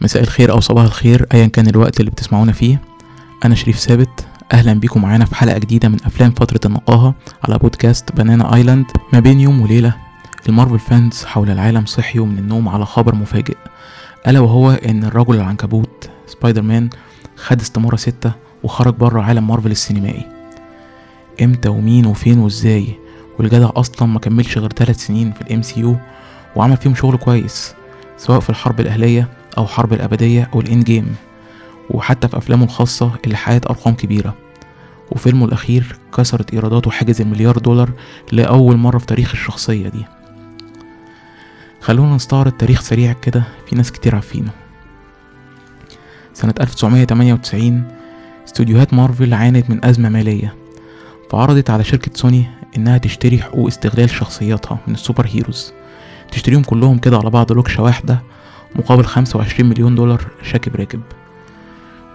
مساء الخير أو صباح الخير ايا كان الوقت اللي بتسمعونا فيه. أنا شريف ثابت أهلا بيكم معانا في حلقة جديدة من أفلام فترة النقاهة على بودكاست Banana Island ما بين يوم وليلة ال Marvel fans حول العالم صحيوا من النوم على خبر مفاجئ. ألا وهو إن الرجل العنكبوت سبايدر مان خد استمارة ستة وخرج بره عالم مارفل السينمائي. إمتى ومين وفين وإزاي؟ والجدع أصلا ما كملش غير ثلاث سنين في ال MCU وعمل فيهم شغل كويس سواء في الحرب الأهلية أو حرب الأبدية أو الإند جيم وحتى في أفلامه الخاصة اللي حققت أرقام كبيرة. وفيلمه الأخير كسرت إيراداته حاجز المليار دولار لأول مرة في تاريخ الشخصية دي. خلونا نستعرض تاريخ سريع كده في ناس كتير عارفينه. سنة 1998 استوديوهات مارفل عانت من أزمة مالية فعرضت على شركة سوني إنها تشتري حقوق استغلال شخصياتها من ال superheroes. تشتريهم كلهم كده على بعض لوكشة واحدة مقابل 25 مليون دولار شاكب راكب.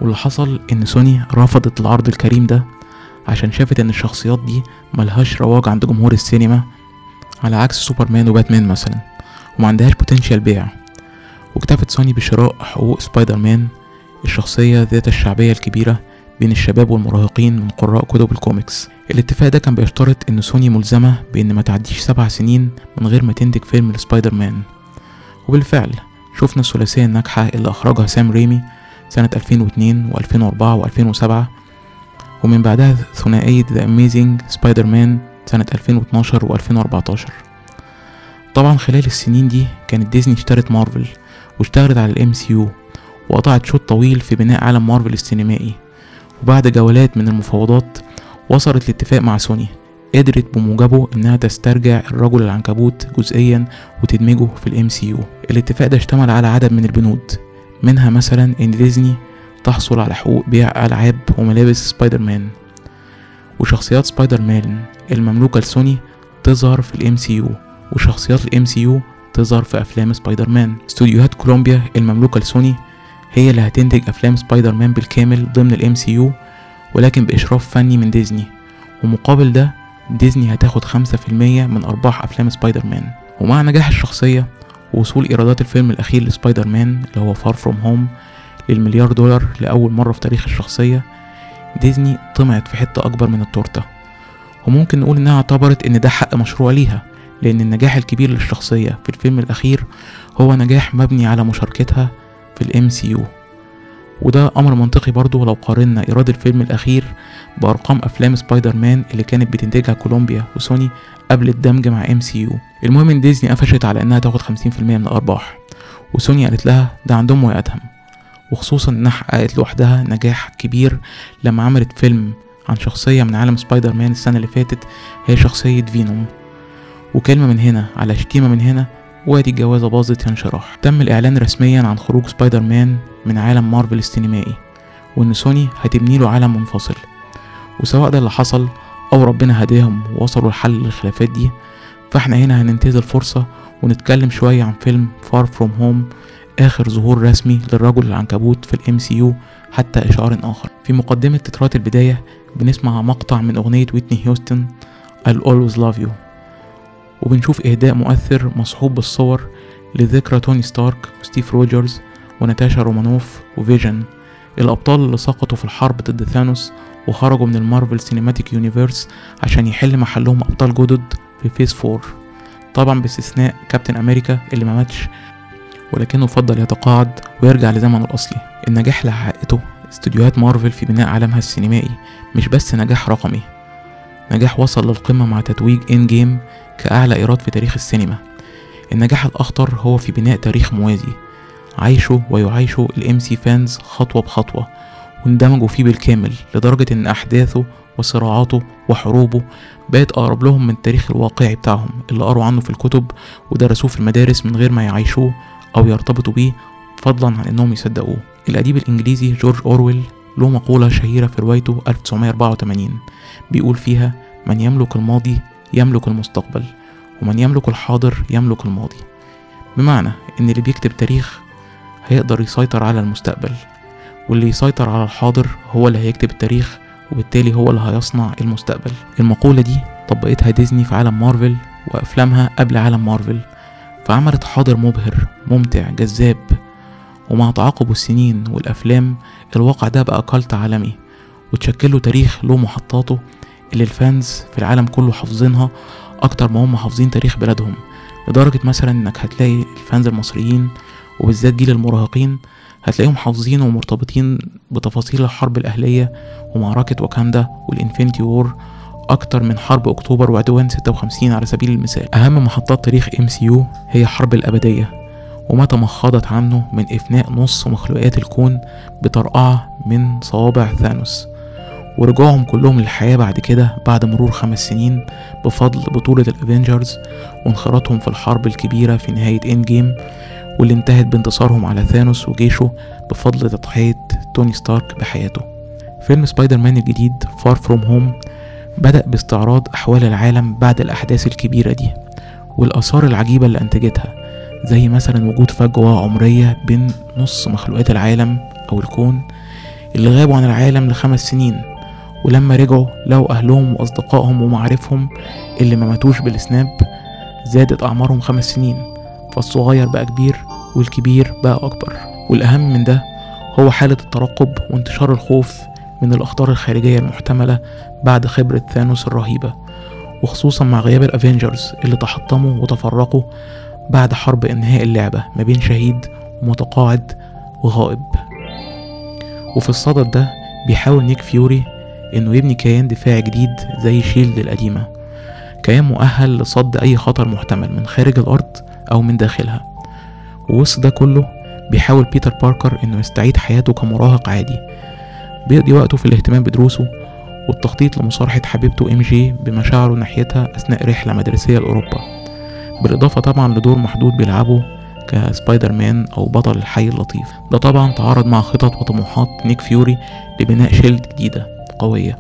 واللي حصل إن سوني رفضت العرض الكريم ده عشان شافت إن الشخصيات دي ملهاش رواج عند جمهور السينما على عكس سوبرمان وباتمان مثلا وما عندهاش potential بيع. واكتفت سوني بشراء حقوق سبايدر مان الشخصية ذات الشعبية الكبيرة بين الشباب والمراهقين من قراء كتب الكوميكس. الاتفاق ده كان بيشترط إن سوني ملزمة بإن ما تعديش سبع سنين من غير ما تنتج فيلم لسبايدر مان وبالفعل شفنا الثلاثية الناجحة اللي أخرجها سام ريمي سنة 2002 و2004 و2007 ومن بعدها ثنائية The Amazing Spider-Man سنة 2012 و2014 طبعا خلال السنين دي كانت ديزني اشترت مارفل واشتغلت على ال MCU وقطعت شوط طويل في بناء عالم مارفل السينمائي وبعد جولات من المفاوضات وصلت لاتفاق مع سوني قدرت بموجبه إنها تسترجع الرجل العنكبوت جزئيا وتدمجه في ال MCU الاتفاق ده اشتمل على عدد من البنود منها مثلا إن ديزني تحصل على حقوق بيع ألعاب وملابس سبايدر مان وشخصيات سبايدر مان المملوكة لسوني تظهر في ال MCU وشخصيات ال MCU تظهر في أفلام سبايدر مان استوديوهات كولومبيا المملوكة لسوني هي اللي هتنتج أفلام سبايدر مان بالكامل ضمن ال MCU ولكن بإشراف فني من ديزني. ومقابل ده ديزني هتاخد خمسة في المية من أرباح أفلام سبايدر مان ومع نجاح الشخصية ووصول إيرادات الفيلم الأخير لسبايدر مان اللي هو Far From Home للمليار دولار لأول مرة في تاريخ الشخصية. ديزني طمعت في حتة أكبر من التورتة. وممكن نقول إنها اعتبرت إن ده حق مشروع ليها لأن النجاح الكبير للشخصية في الفيلم الأخير هو نجاح مبني على مشاركتها في ال MCU وده أمر منطقي برضه لو قارنا إيراد الفيلم الأخير بأرقام أفلام سبايدر مان اللي كانت بتنتجها كولومبيا وسوني قبل الدمج مع MCU المهم إن ديزني قفشت على إنها تاخد 50% من الأرباح وسوني قالت لها ده عند أمه يا أدهم وخصوصا إنها حققت لوحدها نجاح كبير لما عملت فيلم عن شخصية من عالم سبايدر مان السنة اللي فاتت هي شخصية فينوم. وكلمة من هنا على شتيمة من هنا وادي الجوازة باظت يا انشراح. تم الإعلان رسميا عن خروج سبايدر مان من عالم مارفل السينمائي وإن سوني هتبني له عالم منفصل. وسواء ده اللي حصل أو ربنا هداهم ووصلوا لحل الخلافات دي. فإحنا هنا هننتهز الفرصة ونتكلم شوية عن فيلم Far From Home آخر ظهور رسمي للرجل العنكبوت في ال MCU حتى إشعار آخر. في مقدمة تترات البداية بنسمع مقطع من أغنية ويتني هيوستن I'll always love you. وبنشوف إهداء مؤثر مصحوب بالصور لذكرى توني ستارك وستيف روجرز وناتاشا رومانوف وفيجن. الأبطال اللي سقطوا في الحرب ضد ثانوس وخرجوا من المارفل Cinematic Universe عشان يحل محلهم أبطال جدد في Phase Four طبعا باستثناء كابتن أمريكا اللي ما ماتش ولكنه فضل يتقاعد ويرجع لزمنه الأصلي. النجاح اللي حققته استوديوهات مارفل في بناء عالمها السينمائي مش بس نجاح رقمي. نجاح وصل للقمة مع تتويج Endgame كأعلى إيراد في تاريخ السينما. النجاح الأخطر هو في بناء تاريخ موازي. عايشه ويعيشه ال MCU fans خطوة بخطوة. واندمجوا فيه بالكامل لدرجة إن أحداثه وصراعاته وحروبه بقت أقرب لهم من التاريخ الواقعي بتاعهم اللي قروا عنه في الكتب ودرسوه في المدارس من غير ما يعيشوه أو يرتبطوا بيه فضلا عن إنهم يصدقوه. الأديب الإنجليزي جورج أورويل له مقولة شهيرة في روايته 1984 بيقول فيها من يملك الماضي يملك المستقبل ومن يملك الحاضر يملك الماضي. بمعنى إن اللي بيكتب تاريخ هيقدر يسيطر على المستقبل. واللي يسيطر على الحاضر هو اللي هيكتب التاريخ وبالتالي هو اللي هيصنع المستقبل. المقولة دي طبقتها ديزني في عالم مارفل وأفلامها قبل عالم مارفل فعملت حاضر مبهر ممتع جذاب. ومع تعاقب السنين والأفلام الواقع ده بقى cult عالمي وتشكله تاريخ له محطاته اللي ال fans في العالم كله حافظينها أكتر ما هم حافظين تاريخ بلادهم لدرجة مثلا إنك هتلاقي ال fans المصريين وبالذات جيل المراهقين هتلاقيهم حافظين ومرتبطين بتفاصيل الحرب الأهلية ومعركة واكاندا وال Infinity War أكتر من حرب أكتوبر وعدوان 56 على سبيل المثال. أهم محطات تاريخ ال MCU هي حرب الأبدية وما تمخضت عنه من إفناء نص مخلوقات الكون بطرقعة من صوابع ثانوس. ورجوعهم كلهم للحياة بعد كده بعد مرور خمس سنين بفضل بطولة ال Avengers وانخراطهم في الحرب الكبيرة في نهاية Endgame واللي انتهت بانتصارهم على ثانوس وجيشه بفضل تضحية توني ستارك بحياته. فيلم سبايدر مان الجديد Far From Home بدأ باستعراض أحوال العالم بعد الأحداث الكبيرة دي والآثار العجيبة اللي أنتجتها زي مثلا وجود فجوة عمرية بين نص مخلوقات العالم أو الكون اللي غابوا عن العالم لخمس سنين ولما رجعوا لقوا أهلهم وأصدقائهم ومعارفهم اللي ما ماتوش بال snap زادت أعمارهم خمس سنين. فالصغير بقى كبير والكبير بقى أكبر. والأهم من ده هو حالة الترقب وانتشار الخوف من الأخطار الخارجية المحتملة بعد خبرة ثانوس الرهيبة وخصوصا مع غياب ال Avengers اللي تحطموا وتفرقوا بعد حرب إنهاء اللعبة ما بين شهيد ومتقاعد وغائب. وفي الصدد ده بيحاول نيك فيوري إنه يبني كيان دفاعي جديد زي شيلد القديمة. كيان مؤهل لصد أي خطر محتمل من خارج الأرض أو من داخلها. ووسط ده كله بيحاول بيتر باركر إنه يستعيد حياته كمراهق عادي. بيقضي وقته في الاهتمام بدروسه والتخطيط لمصارحة حبيبته إم جي بمشاعره ناحيتها أثناء رحلة مدرسية لأوروبا. بالإضافة طبعا لدور محدود بيلعبه كسبايدر مان أو بطل الحي اللطيف. ده طبعا تعارض مع خطط وطموحات نيك فيوري لبناء شيلد جديدة قوية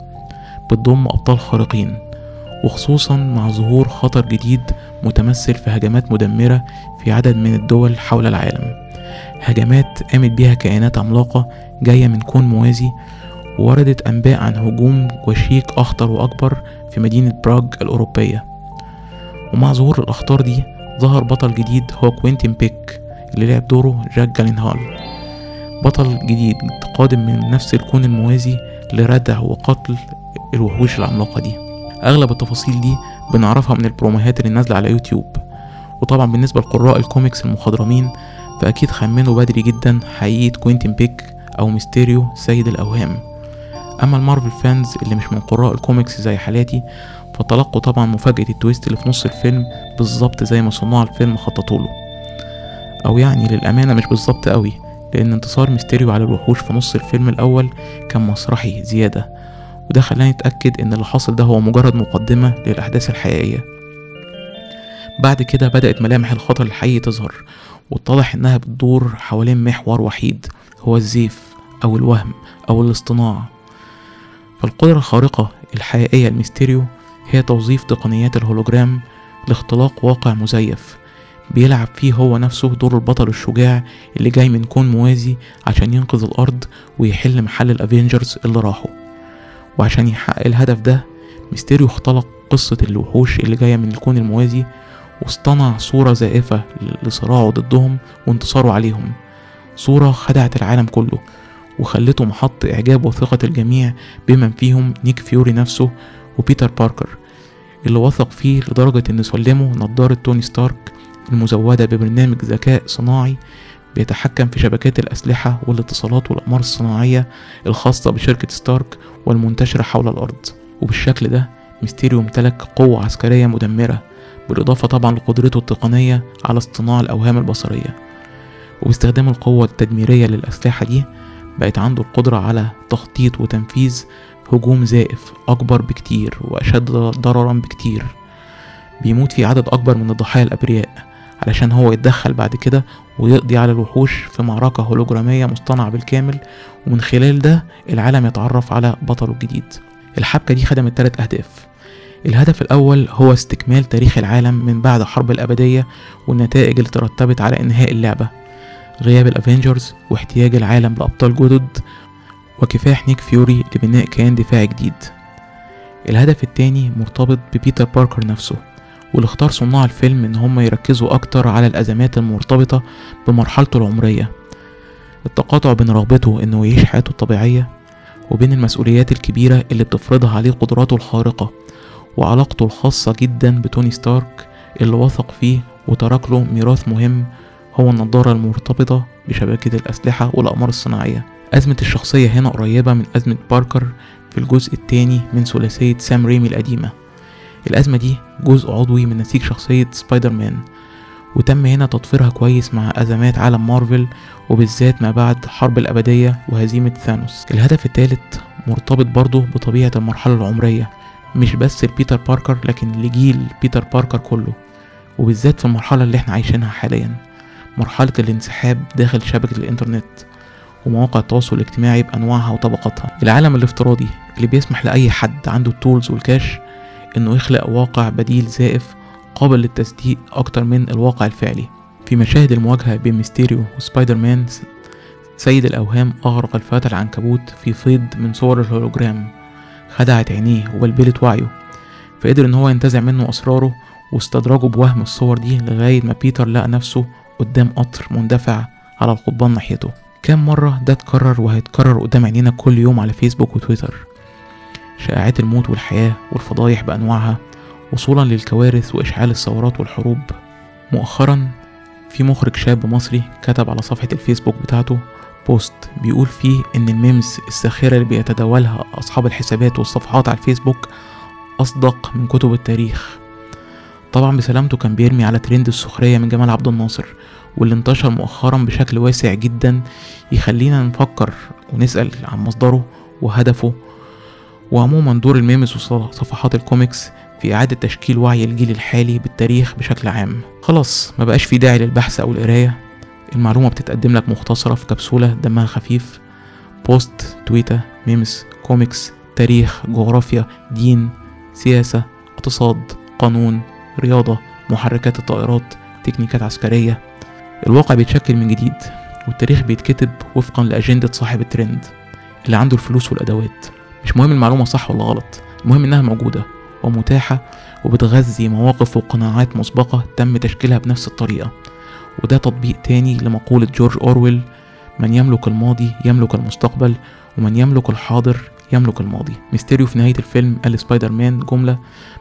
بتضم أبطال خارقين. وخصوصا مع ظهور خطر جديد متمثل في هجمات مدمرة في عدد من الدول حول العالم. هجمات قامت بيها كائنات عملاقة جاية من كون موازي ووردت أنباء عن هجوم وشيك أخطر وأكبر في مدينة براغ الأوروبية. ومع ظهور الأخطار دي ظهر بطل جديد هو كوينتين بيك اللي لعب دوره جاك جالينهال. بطل جديد قادم من نفس الكون الموازي لردع وقتل الوحوش العملاقة دي. أغلب التفاصيل دي بنعرفها من البروموهات اللي نازلة على يوتيوب. وطبعا بالنسبة لقراء الكوميكس المخضرمين فأكيد خمنوا بدري جدا حقيقة كوينتين بيك أو ميستيريو سيد الأوهام. أما ال Marvel fans اللي مش من قراء الكوميكس زي حالاتي فتلقوا طبعا مفاجأة ال twist اللي في نص الفيلم بالظبط زي ما صناع الفيلم خططوله أو يعني للأمانة مش بالظبط قوي لأن انتصار ميستيريو على الوحوش في نص الفيلم الأول كان مسرحي زيادة. وده خلاني أتأكد إن اللي حاصل ده هو مجرد مقدمة للأحداث الحقيقية. بعد كده بدأت ملامح الخطر الحقيقي تظهر واتضح إنها بتدور حوالين محور وحيد هو الزيف أو الوهم أو الاصطناع. فالقدرة الخارقة الحقيقية لميستيريو هي توظيف تقنيات الهولوجرام لاختلاق واقع مزيف بيلعب فيه هو نفسه دور البطل الشجاع اللي جاي من كون موازي عشان ينقذ الأرض ويحل محل الأفينجرز اللي راحوا. وعشان يحقق الهدف ده ميستيريو اختلق قصة الوحوش اللي جاية من الكون الموازي واصطنع صورة زائفة لصراعه ضدهم وانتصاره عليهم. صورة خدعت العالم كله وخلته محط إعجاب وثقة الجميع بمن فيهم نيك فيوري نفسه وبيتر باركر اللي وثق فيه لدرجة إن سلمه نظارة توني ستارك المزودة ببرنامج ذكاء صناعي بيتحكم في شبكات الأسلحة والاتصالات والأقمار الصناعية الخاصة بشركة ستارك والمنتشرة حول الأرض. وبالشكل ده ميستيريو امتلك قوة عسكرية مدمرة بالإضافة طبعا لقدرته التقنية على اصطناع الأوهام البصرية. وباستخدام القوة التدميرية للأسلحة دي بقت عنده القدرة على تخطيط وتنفيذ هجوم زائف أكبر بكتير وأشد ضررا بكتير. بيموت فيه عدد أكبر من الضحايا الأبرياء. علشان هو يتدخل بعد كده ويقضي على الوحوش في معركة هولوجرامية مصطنعة بالكامل ومن خلال ده العالم يتعرف على بطله الجديد. الحبكة دي خدمت تلات أهداف. الهدف الأول هو استكمال تاريخ العالم من بعد حرب الأبدية والنتائج اللي ترتبت على إنهاء اللعبة. غياب الأفينجرز واحتياج العالم لأبطال جدد وكفاح نيك فيوري لبناء كيان دفاعي جديد. الهدف التاني مرتبط ببيتر باركر نفسه. واللي اختار صناع الفيلم إن هم يركزوا أكتر على الأزمات المرتبطة بمرحلته العمرية. التقاطع بين رغبته إنه يعيش حياته الطبيعية وبين المسؤوليات الكبيرة اللي بتفرضها عليه قدراته الخارقة وعلاقته الخاصة جدا بتوني ستارك اللي وثق فيه وترك له ميراث مهم هو النضارة المرتبطة بشبكة الأسلحة والأقمار الصناعية. أزمة الشخصية هنا قريبة من أزمة باركر في الجزء الثاني من ثلاثية سام ريمي القديمة. الأزمة دي جزء عضوي من نسيج شخصية سبايدر مان وتم هنا تضفيرها كويس مع أزمات عالم مارفل وبالذات ما بعد حرب الأبدية وهزيمة ثانوس. الهدف الثالث مرتبط برضه بطبيعة المرحلة العمرية مش بس لبيتر باركر لكن لجيل بيتر باركر كله وبالذات في المرحلة اللي إحنا عايشينها حاليا مرحلة الانسحاب داخل شبكة الإنترنت ومواقع التواصل الاجتماعي بأنواعها وطبقاتها. العالم الافتراضي اللي بيسمح لأي حد عنده ال tools وال cash إنه يخلق واقع بديل زائف قابل للتصديق أكتر من الواقع الفعلي. في مشاهد المواجهة بين ميستيريو وسبايدر مان سيد الأوهام أغرق الفتى العنكبوت في فيض من صور الهولوجرام خدعت عينيه وبلبلت وعيه. فقدر إن هو ينتزع منه أسراره واستدرجه بوهم الصور دي لغاية ما بيتر لقى نفسه قدام قطر مندفع على القضبان ناحيته كام مرة ده اتكرر وهيتكرر قدام عينينا كل يوم على فيسبوك وتويتر. شائعات الموت والحياة والفضايح بأنواعها وصولا للكوارث وإشعال الثورات والحروب. مؤخرا في مخرج شاب مصري كتب على صفحة الفيسبوك بتاعته post بيقول فيه إن ال memes الساخرة اللي بيتداولها أصحاب الحسابات والصفحات على الفيسبوك أصدق من كتب التاريخ. طبعا بسلامته كان بيرمي على ترند السخرية من جمال عبد الناصر واللي انتشر مؤخرا بشكل واسع جدا يخلينا نفكر ونسأل عن مصدره وهدفه وعموما دور ال memes وصفحات الكوميكس في إعادة تشكيل وعي الجيل الحالي بالتاريخ بشكل عام. خلاص ما بقاش في داعي للبحث أو القراية. المعلومة بتتقدم لك مختصرة في كبسولة دمها خفيف. post Twitter memes comics تاريخ جغرافيا دين سياسة اقتصاد قانون رياضة محركات الطائرات تكنيكات عسكرية. الواقع بيتشكل من جديد والتاريخ بيتكتب وفقا لأجندة صاحب الترند اللي عنده الفلوس والأدوات. مش مهم المعلومة صح ولا غلط المهم إنها موجودة ومتاحة وبتغذي مواقف وقناعات مسبقة تم تشكيلها بنفس الطريقة. وده تطبيق تاني لمقولة جورج أورويل من يملك الماضي يملك المستقبل ومن يملك الحاضر يملك الماضي. ميستيريو في نهاية الفيلم قال لسبايدر مان جملة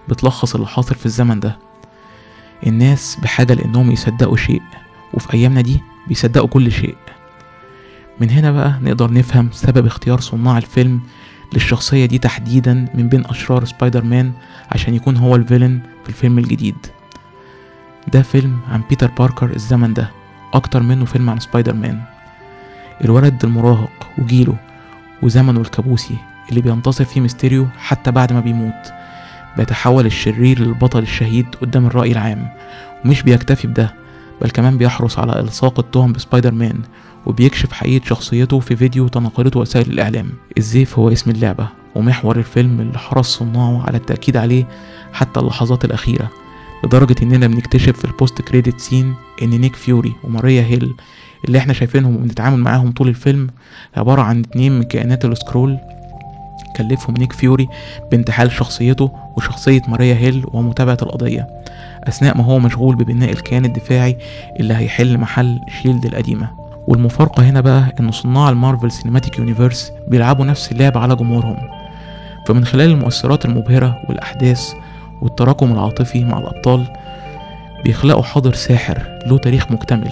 بتلخص اللي حاصل في الزمن ده. الناس بحاجة لأنهم يصدقوا شيء وفي أيامنا دي بيصدقوا كل شيء. من هنا بقى نقدر نفهم سبب اختيار صناع الفيلم للشخصية دي تحديدا من بين أشرار سبايدر مان عشان يكون هو ال villain في الفيلم الجديد. ده فيلم عن بيتر باركر الزمن ده أكتر منه فيلم عن سبايدر مان الولد المراهق وجيله وزمنه الكابوسي اللي بينتصر فيه ميستيريو حتى بعد ما بيموت بيتحول الشرير للبطل الشهيد قدام الرأي العام. ومش بيكتفي بده بل كمان بيحرص على إلصاق التهم بسبايدر مان وبيكشف حقيقة شخصيته في فيديو تناقلته وسائل الإعلام. الزيف هو اسم اللعبة ومحور الفيلم اللي حرص صناعه على التأكيد عليه حتى اللحظات الأخيرة لدرجة إننا بنكتشف في ال post-credit scene إن نيك فيوري وماريا هيل اللي إحنا شايفينهم وبنتعامل معاهم طول الفيلم عبارة عن اتنين من كائنات ال Skrull. كلفهم نيك فيوري بانتحال شخصيته وشخصية ماريا هيل ومتابعة القضية أثناء ما هو مشغول ببناء الكيان الدفاعي اللي هيحل محل S.H.I.E.L.D القديمة. والمفارقة هنا بقى إن صناع ال Marvel Cinematic Universe بيلعبوا نفس اللعبة على جمهورهم. فمن خلال المؤثرات المبهرة والأحداث والتراكم العاطفي مع الأبطال بيخلقوا حاضر ساحر له تاريخ مكتمل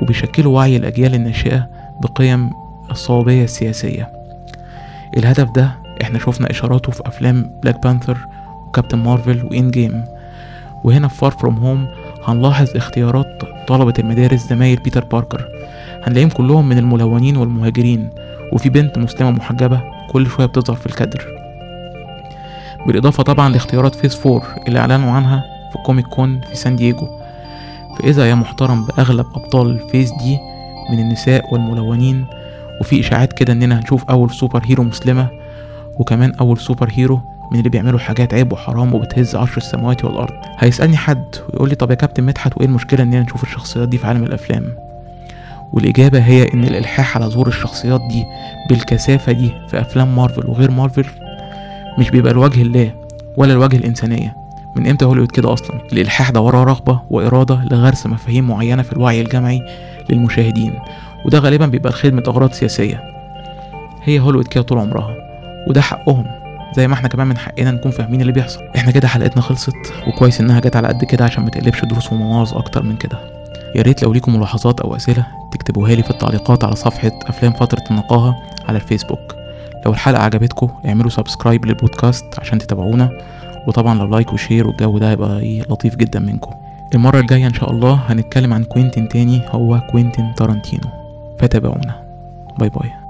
وبيشكلوا وعي الأجيال الناشئة بقيم الصوابية السياسية الهدف ده إحنا شفنا إشاراته في أفلام Black Panther و Captain Marvel و Endgame وهنا في Far From Home هنلاحظ اختيارات طلبة المدارس زمايل بيتر باركر. هنلاقيهم كلهم من الملونين والمهاجرين وفي بنت مسلمة محجبة كل شوية بتظهر في الكادر. بالإضافة طبعا لاختيارات Phase Four اللي أعلنوا عنها في Comic Con في سان دييجو فإذا يا محترم بأغلب أبطال ال phase دي من النساء والملونين وفي إشاعات كده إننا هنشوف أول super hero مسلمة وكمان أول super hero من اللي بيعملوا حاجات عيب وحرام وبتهز عرش السماوات والأرض. هيسألني حد ويقول لي طب يا كابتن مدحت وإيه المشكلة إننا نشوف الشخصيات دي في عالم الأفلام؟ والإجابة هي إن الإلحاح على ظهور الشخصيات دي بالكثافة دي في أفلام مارفل وغير مارفل مش بيبقى لوجه الله ولا لوجه الإنسانية. من إمتى هوليوود كده أصلا؟ الإلحاح ده وراه رغبة وإرادة لغرس مفاهيم معينة في الوعي الجمعي للمشاهدين وده غالبا بيبقى لخدمة أغراض سياسية. هي هوليوود كده طول عمرها وده حقهم. زي ما إحنا كمان من حقنا نكون فاهمين اللي بيحصل. إحنا كده حلقتنا خلصت وكويس انها جت على قد كده عشان ما تقلبش دروس ومواعظ أكتر من كده. يا ريت لو ليكم ملاحظات أو اسئلة تكتبوها لي في التعليقات على صفحة أفلام فترة النقاهة على الفيسبوك. لو الحلقة عجبتكم اعملوا subscribe لل podcast عشان تتابعونا. وطبعا لو like و share والجو ده هيبقى إيه لطيف جدا منكم. المرة الجاية إن شاء الله هنتكلم عن كوينتين تاني هو كوينتين تارانتينو. فتابعونا. bye bye.